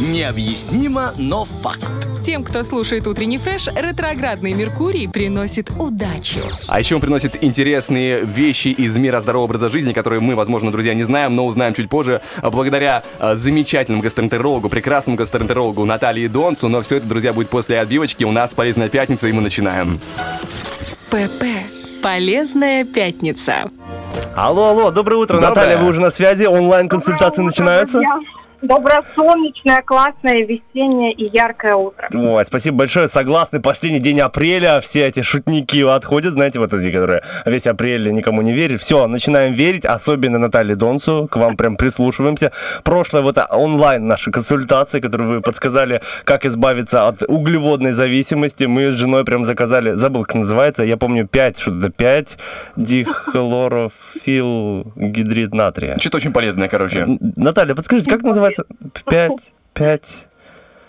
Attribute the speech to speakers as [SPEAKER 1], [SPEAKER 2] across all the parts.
[SPEAKER 1] Необъяснимо, но факт.
[SPEAKER 2] Тем, кто слушает утренний фреш, ретроградный Меркурий приносит удачу.
[SPEAKER 3] А еще он приносит интересные вещи из мира здорового образа жизни, которые мы, возможно, друзья, не знаем, но узнаем чуть позже, а, благодаря а, замечательному гастроэнтерологу, прекрасному гастроэнтерологу Наталье Донцу. Но все это, друзья, будет после отбивочки. У нас полезная пятница, и мы начинаем.
[SPEAKER 2] ПП. Полезная пятница.
[SPEAKER 4] Алло, алло, доброе утро,
[SPEAKER 3] Доброе.
[SPEAKER 4] Наталья, вы уже на связи, онлайн-консультации начинаются?
[SPEAKER 5] Друзья, Доброе солнечное, классное, весеннее и яркое утро.
[SPEAKER 4] Ой, спасибо большое, согласны, последний день апреля, все эти шутники отходят, знаете, вот эти, которые весь апрель никому не верят. Все, начинаем верить, особенно Наталье Донцу, к вам прям прислушиваемся. Прошлое вот онлайн наши консультации, которые вы подсказали, как избавиться от углеводной зависимости, мы с женой прям заказали, забыл, как называется, я помню 5, что-то 5 дихлорофиллгидрид натрия.
[SPEAKER 3] Что-то очень полезное, короче.
[SPEAKER 4] Наталья, подскажите, как называется? 5, 5...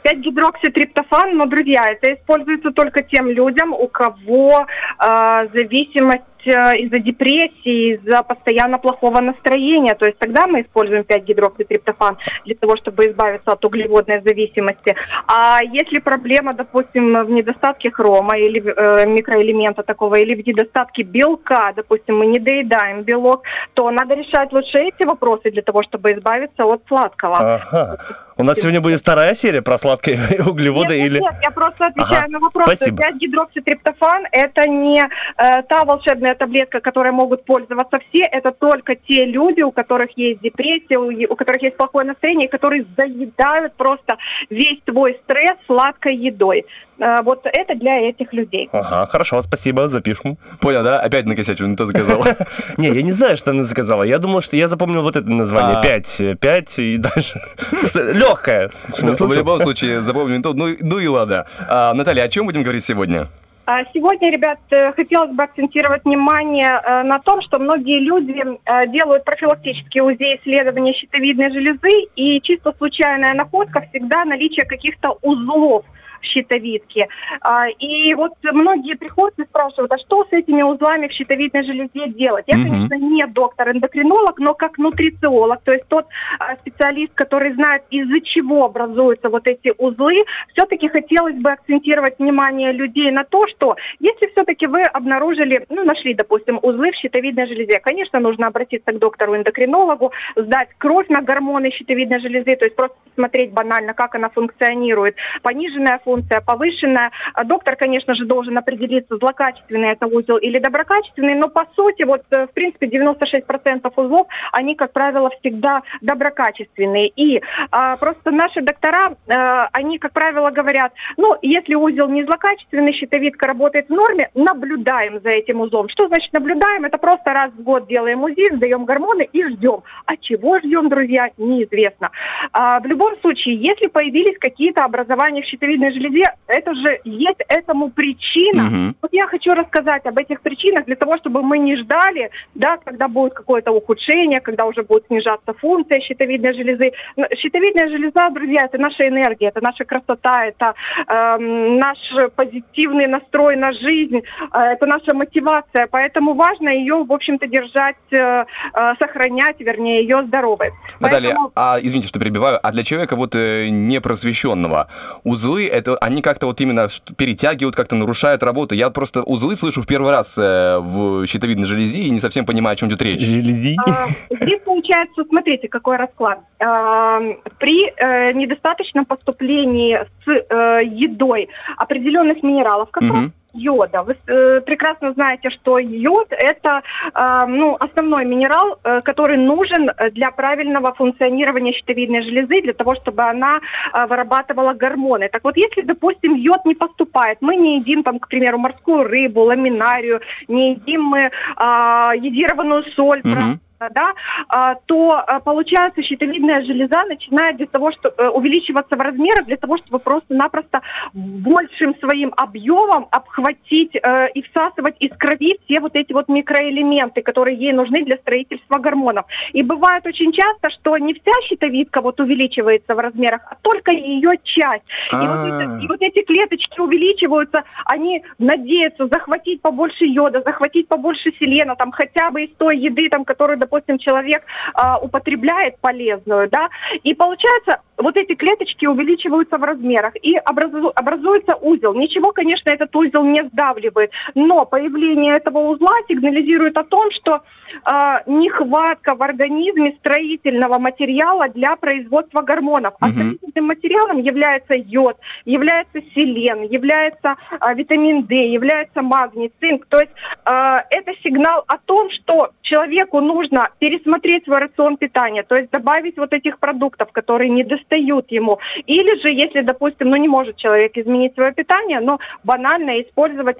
[SPEAKER 5] 5-гидрокситриптофан, но, друзья, это используется только тем людям, у кого э, зависимость из-за депрессии, из-за постоянно плохого настроения. То есть тогда мы используем 5-гидрокситриптофан для того, чтобы избавиться от углеводной зависимости. А если проблема, допустим, в недостатке хрома или э, микроэлемента такого, или в недостатке белка, допустим, мы не доедаем белок, то надо решать лучше эти вопросы для того, чтобы избавиться от сладкого.
[SPEAKER 4] Ага. У нас сегодня будет вторая серия про сладкие углеводы
[SPEAKER 5] нет,
[SPEAKER 4] или...
[SPEAKER 5] нет, нет, я просто отвечаю
[SPEAKER 4] Ага,
[SPEAKER 5] на вопрос.
[SPEAKER 4] спасибо.
[SPEAKER 5] 5-гидрокситриптофан – это не э, та волшебная таблетка, которой могут пользоваться все, это только те люди, у которых есть депрессия, у, у которых есть плохое настроение, которые заедают просто весь твой стресс сладкой едой. Э, вот это для этих людей.
[SPEAKER 4] Ага, хорошо, спасибо, запишем.
[SPEAKER 3] Понял, да? Опять накосячу, не то заказал.
[SPEAKER 4] Не, я не знаю, что она заказала. Я думал, что я запомнил вот это название.
[SPEAKER 3] А.
[SPEAKER 4] 5, 5 и дальше. Легкое.
[SPEAKER 3] Ну, В любом случае, запомню не то. Ну, и- ну и ладно. А, Наталья, о чем будем говорить сегодня?
[SPEAKER 5] А Сегодня, ребят, э, хотелось бы акцентировать внимание э, на том, что многие люди э, делают профилактические УЗИ исследования щитовидной железы, и чисто случайная находка всегда наличие каких-то узлов в щитовидке. А, И вот многие приходят и спрашивают, а что с этими узлами в щитовидной железе делать? Я, конечно, не доктор-эндокринолог, но как нутрициолог, то есть тот а, специалист, который знает, из-за чего образуются вот эти узлы, все-таки хотелось бы акцентировать внимание людей на то, что если все-таки вы обнаружили, ну, нашли, допустим, узлы в щитовидной железе, конечно, нужно обратиться к доктору-эндокринологу, сдать кровь на гормоны щитовидной железы, то есть просто посмотреть банально, как она функционирует. Пониженная функция, повышенная. А Доктор, конечно же, должен определиться, злокачественный это узел или доброкачественный, но по сути, вот, э, в принципе, 96% узлов, они, как правило, всегда доброкачественные. И а, просто наши доктора, э, они, как правило, говорят, ну, если узел не злокачественный, щитовидка работает в норме, наблюдаем за этим узлом. Что значит наблюдаем? Это просто раз в год делаем УЗИ, сдаем гормоны и ждем. А чего ждем, друзья, неизвестно. А, в любом случае, если появились какие-то образования в щитовидной железе, это же есть этому причина.
[SPEAKER 3] Мгм.
[SPEAKER 5] Вот я хочу рассказать об этих причинах для того, чтобы мы не ждали, да, когда будет какое-то ухудшение, когда уже будет снижаться функция щитовидной железы. Щитовидная железа, друзья, это наша энергия, это наша красота, это эм, наш позитивный настрой на жизнь, э, это наша мотивация. Поэтому важно ее, в общем-то, держать, э, э, сохранять, вернее, ее здоровой.
[SPEAKER 3] Наталья,
[SPEAKER 5] Поэтому-
[SPEAKER 3] а извините, что перебиваю, а для человека вот э, непросвещенного узлы это они как-то вот именно перетягивают, как-то нарушают работу. Я просто узлы слышу в первый раз э, в щитовидной железе и не совсем понимаю, о чем идет речь.
[SPEAKER 4] Желези.
[SPEAKER 5] А, Здесь получается, смотрите, какой расклад. А, При э, недостаточном поступлении с э, едой определенных минералов, как
[SPEAKER 3] Мгм.
[SPEAKER 5] Йода. Вы э, прекрасно знаете, что йод это э, ну, основной минерал, э, который нужен э, для правильного функционирования щитовидной железы, для того, чтобы она э, вырабатывала гормоны. Так вот, если, допустим, йод не поступает, мы не едим, там, к примеру, морскую рыбу, ламинарию, не едим мы а, йодированную соль,
[SPEAKER 3] Мгм.
[SPEAKER 5] Да, а, то а, получается щитовидная железа начинает для того, что э, увеличиваться в размерах, для того, чтобы просто-напросто большим своим объемом обхватить э, и всасывать из крови все вот эти вот микроэлементы, которые ей нужны для строительства гормонов. И бывает очень часто, что не вся щитовидка вот увеличивается в размерах, а только ее часть. И вот,
[SPEAKER 3] А.
[SPEAKER 5] это- и вот эти клеточки увеличиваются, они надеются захватить побольше йода, захватить побольше селена, там хотя бы из той еды, там, которую, допустим, человек а, употребляет полезную, да, и получается вот эти клеточки увеличиваются в размерах и образу, образуется узел. Ничего, конечно, этот узел не сдавливает, но появление этого узла сигнализирует о том, что э, нехватка в организме строительного материала для производства гормонов. А строительным материалом является йод, является селен, является э, витамин D, является магний, цинк. То есть э, это сигнал о том, что человеку нужно пересмотреть свой рацион питания, то есть добавить вот этих продуктов, которые не достают ему. Или же, если, допустим, ну не может человек изменить свое питание, но банально использовать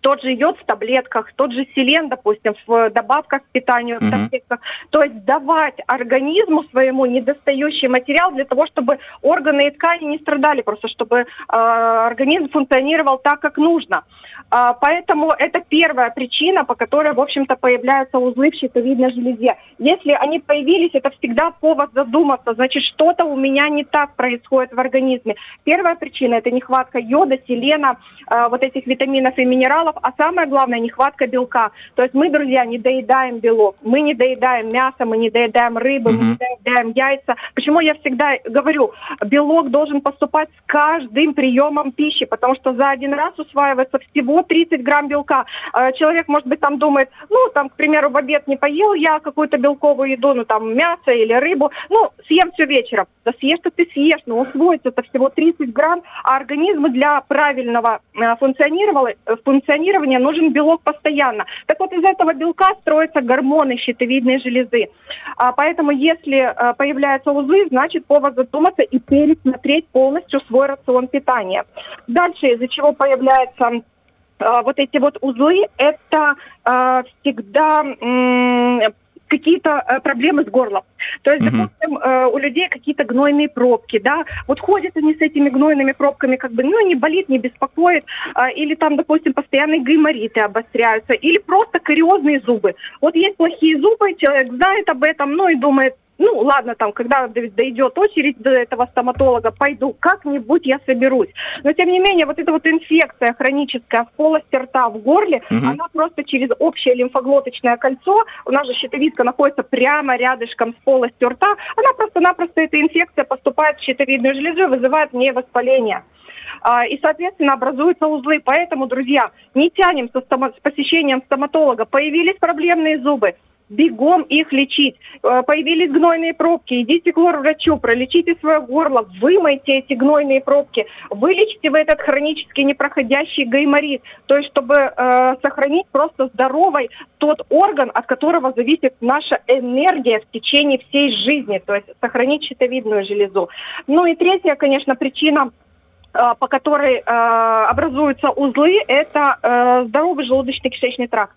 [SPEAKER 5] тот же йод в таблетках, тот же селен, допустим, в добавках к питанию, в таблетках. То есть давать организму своему недостающий материал для того, чтобы органы и ткани не страдали, просто чтобы э, организм функционировал так, как нужно. А, поэтому это первая причина, по которой, в общем-то, появляются узлы в щитовидной железе. Если они появились, это всегда повод задуматься, значит, что-то у меня не так происходит в организме. Первая причина – это нехватка йода, селена, э, вот этих витаминов и минералов, а самое главное – нехватка белка. То есть мы, друзья, не доедаем белок, мы не доедаем мясо, мы не доедаем рыбы, мы не доедаем яйца. Почему я всегда говорю, белок должен поступать с каждым приемом пищи, потому что за один раз усваивается всего 30 грамм белка. Э, Человек, может быть, там думает, ну, там, к примеру, в обед не поел я какую-то белковую еду, ну, там, мясо или рыбу, ну, съем все вечером. Да съешь-то ты съешь, но усвоится это всего 30 грамм, а организму для правильного э, функционирования, функционирования нужен белок постоянно. Так вот, из этого белка строятся гормоны щитовидной железы. А, поэтому, если э, появляются узлы, значит, повод задуматься и пересмотреть полностью свой рацион питания. Дальше, из-за чего появляется вот эти вот узлы, это а, всегда какие-то э, проблемы с горлом. То есть, допустим, э, у людей какие-то гнойные пробки, да, вот ходят они с этими гнойными пробками, как бы, ну, не болит, не беспокоит, а, или там, допустим, постоянные гаймориты обостряются, или просто кариозные зубы. Вот есть плохие зубы, человек знает об этом, ну, и думает, ну, ладно, там, когда дойдет очередь до этого стоматолога, пойду, как-нибудь я соберусь. Но, тем не менее, вот эта вот инфекция хроническая в полости рта, в горле,
[SPEAKER 3] Мгм.
[SPEAKER 5] она просто через общее лимфоглоточное кольцо, у нас же щитовидка находится прямо рядышком с полостью рта, она просто-напросто, эта инфекция поступает в щитовидную железу и вызывает в ней воспаление. А, И, соответственно, образуются узлы. Поэтому, друзья, не тянем со стома- с посещением стоматолога. Появились проблемные зубы, бегом их лечить. Э, Появились гнойные пробки, идите к врачу, пролечите свое горло, вымойте эти гнойные пробки, вылечите вы этот хронически непроходящий гайморит, то есть чтобы э, сохранить просто здоровой тот орган, от которого зависит наша энергия в течение всей жизни, то есть сохранить щитовидную железу. Ну и третья, конечно, причина э, по которой э, образуются узлы, это э, здоровый желудочно-кишечный тракт.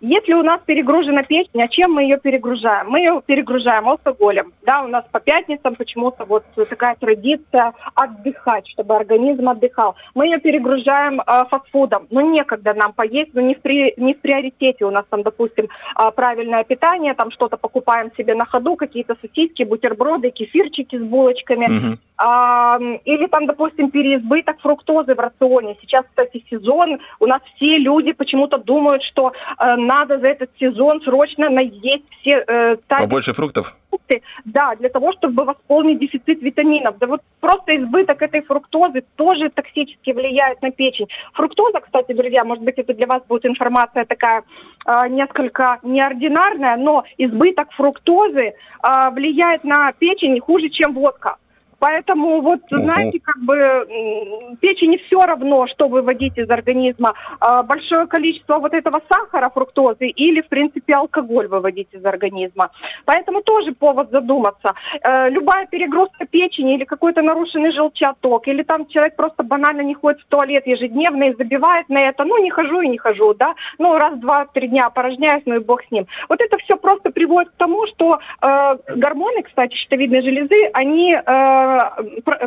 [SPEAKER 5] Если у нас перегружена печень, а чем мы ее перегружаем? Мы ее перегружаем алкоголем. Да, у нас по пятницам почему-то вот такая традиция отдыхать, чтобы организм отдыхал. Мы ее перегружаем э, фастфудом. Ну, некогда нам поесть, но не в, при- не в приоритете у нас там, допустим, э, правильное питание, там что-то покупаем себе на ходу, какие-то сосиски, бутерброды, кефирчики с булочками.
[SPEAKER 3] Мгм.
[SPEAKER 5] А, или там, допустим, переизбыток фруктозы в рационе. Сейчас, кстати, сезон. У нас все люди почему-то думают, что э, надо за этот сезон срочно наесть все э,
[SPEAKER 3] Побольше фруктов?
[SPEAKER 5] фрукты, да, для того, чтобы восполнить дефицит витаминов. Да вот просто избыток этой фруктозы тоже токсически влияет на печень. Фруктоза, кстати, друзья, может быть, это для вас будет информация такая а, несколько неординарная, но избыток фруктозы а, влияет на печень хуже, чем водка. Поэтому вот, знаете, как бы печени все равно, что выводить из организма. А, большое количество вот этого сахара, фруктозы или, в принципе, алкоголь выводить из организма. Поэтому тоже повод задуматься. Э, любая перегрузка печени или какой-то нарушенный желчаток, или там человек просто банально не ходит в туалет ежедневно и забивает на это, ну, не хожу и не хожу, да, ну, раз, два, три дня опорожняюсь, ну и бог с ним. Вот это все просто приводит к тому, что э, гормоны, кстати, щитовидной железы, они, э,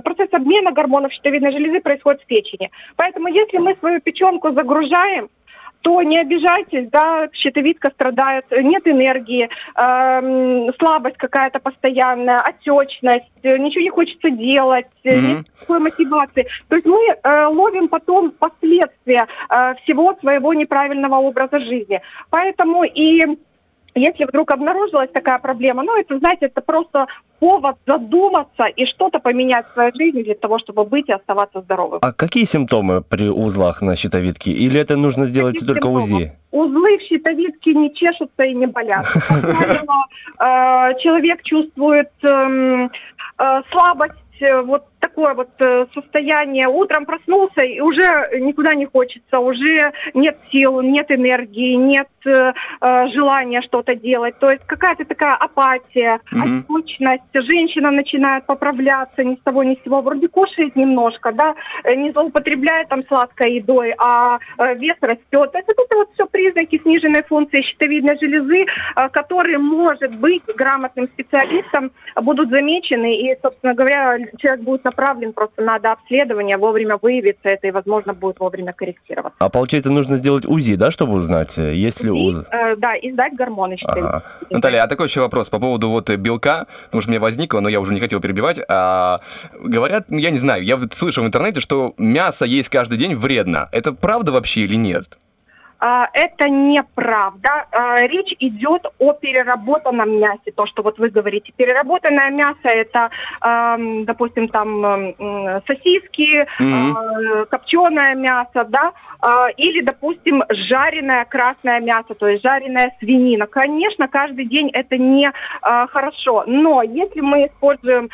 [SPEAKER 5] процесс обмена гормонов щитовидной железы происходит в печени. Поэтому если мы свою печенку загружаем, то не обижайтесь, да, щитовидка страдает, нет энергии, эм, слабость какая-то постоянная, отечность, э, ничего не хочется делать, э,
[SPEAKER 3] Мгм.
[SPEAKER 5] нет такой мотивации. То есть мы э, ловим потом последствия э, всего своего неправильного образа жизни. Поэтому и если вдруг обнаружилась такая проблема, ну, это, знаете, это просто повод задуматься и что-то поменять в своей жизни для того, чтобы быть и оставаться здоровым.
[SPEAKER 4] А какие симптомы при узлах на щитовидке? Или это нужно сделать
[SPEAKER 5] Каких
[SPEAKER 4] только
[SPEAKER 5] симптомов?
[SPEAKER 4] УЗИ?
[SPEAKER 5] Узлы в щитовидке не чешутся и не болят. Э, человек чувствует эм, э, слабость, э, вот такое вот э, состояние. Утром проснулся и уже никуда не хочется, уже нет сил, нет энергии, нет э, э, желания что-то делать. То есть какая-то такая апатия, отечность. Женщина начинает поправляться ни с того ни с сего. Вроде кушает немножко, да, э, не злоупотребляет там сладкой едой, а вес растет. То есть это вот все признаки сниженной функции щитовидной железы, которые, может быть, грамотным специалистом будут замечены. И, собственно говоря, человек будет направлен просто на дообследование, вовремя выявится это и, возможно, будет вовремя корректироваться.
[SPEAKER 4] А получается, нужно сделать УЗИ, да, чтобы узнать, э, есть ли
[SPEAKER 5] И,
[SPEAKER 4] УЗ?
[SPEAKER 5] э, да, и сдать гормоны.
[SPEAKER 4] Ага.
[SPEAKER 3] Наталья, а такой еще вопрос по поводу вот э, белка, потому что у меня возникло, но я уже не хотел перебивать. А, говорят, я не знаю, я слышал в интернете, что мясо есть каждый день вредно. Это правда вообще или нет?
[SPEAKER 5] А, Это неправда. А, Речь идет о переработанном мясе. То, что вот вы говорите. Переработанное мясо это, допустим, там сосиски,
[SPEAKER 3] Мгм.
[SPEAKER 5] копченое мясо, да, или, допустим, жареное красное мясо, то есть жареная свинина. Конечно, каждый день это не хорошо, но если мы используем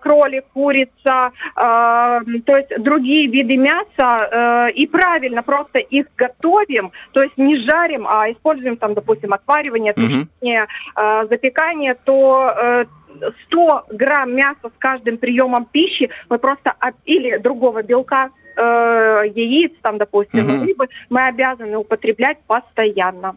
[SPEAKER 5] кролик, курица, то есть другие виды мяса, э, и правильно просто их готовим, то есть не жарим, а используем там, допустим, отваривание, тушение, э, запекание, то э, 100 грамм мяса с каждым приемом пищи мы просто от- или другого белка э, яиц, там, допустим,
[SPEAKER 3] Мгм.
[SPEAKER 5] рыбы, мы обязаны употреблять постоянно.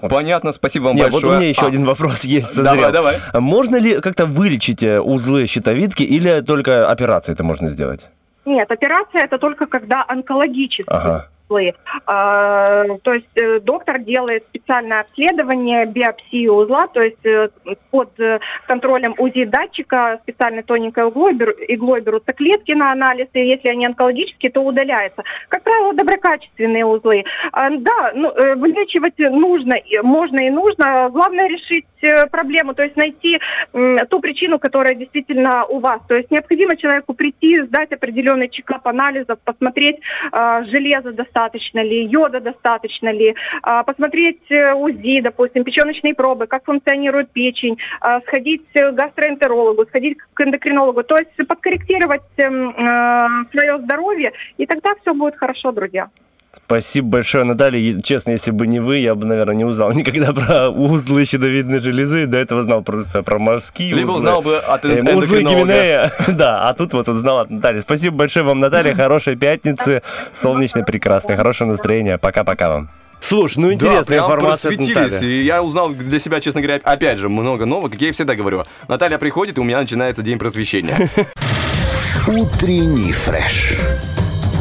[SPEAKER 3] Понятно, спасибо вам
[SPEAKER 4] Не,
[SPEAKER 3] большое.
[SPEAKER 4] вот у меня еще
[SPEAKER 3] А,
[SPEAKER 4] один вопрос есть.
[SPEAKER 3] Давай,
[SPEAKER 4] созрел.
[SPEAKER 3] давай.
[SPEAKER 4] А Можно ли как-то вылечить э, узлы щитовидки или только операцией это можно сделать?
[SPEAKER 5] Нет, операция это только когда онкологические
[SPEAKER 4] Ага.
[SPEAKER 5] Узлы. А, то есть э, доктор делает специальное обследование, биопсию узла, то есть э, под э, контролем УЗИ датчика специальной тоненькой иглой, иглой берутся клетки на анализ, и если они онкологические, то удаляется. Как правило, доброкачественные узлы. А, да, ну, вылечивать нужно, можно и нужно. Главное решить проблему, то есть найти ту причину, которая действительно у вас. То есть необходимо человеку прийти, сдать определенный чекап анализов, посмотреть, э, железа достаточно ли, йода достаточно ли, э, посмотреть э, УЗИ, допустим, печеночные пробы, как функционирует печень, э, сходить к гастроэнтерологу, сходить к эндокринологу, то есть подкорректировать свое здоровье, и тогда все будет хорошо, друзья.
[SPEAKER 4] Спасибо большое, Наталья. Честно, если бы не вы, я бы, наверное, не узнал никогда про узлы щитовидной железы. До этого знал просто про морские
[SPEAKER 3] Либо
[SPEAKER 4] узлы.
[SPEAKER 3] узнал бы от
[SPEAKER 4] Э, Узлы. Гименея. Да, а тут вот узнал от Натальи. Спасибо большое вам, Наталья. Хорошей пятницы. Солнечной, прекрасной. Хорошего настроения. Пока-пока вам. Слушай, ну
[SPEAKER 3] Да,
[SPEAKER 4] интересная
[SPEAKER 3] прям
[SPEAKER 4] информация от
[SPEAKER 3] просветились.
[SPEAKER 4] Натальи.
[SPEAKER 3] И я узнал для себя, честно говоря, опять же, много нового, как я и всегда говорю. Наталья приходит, и у меня начинается день просвещения.
[SPEAKER 1] Утренний фреш.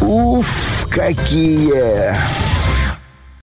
[SPEAKER 1] Уф, какие!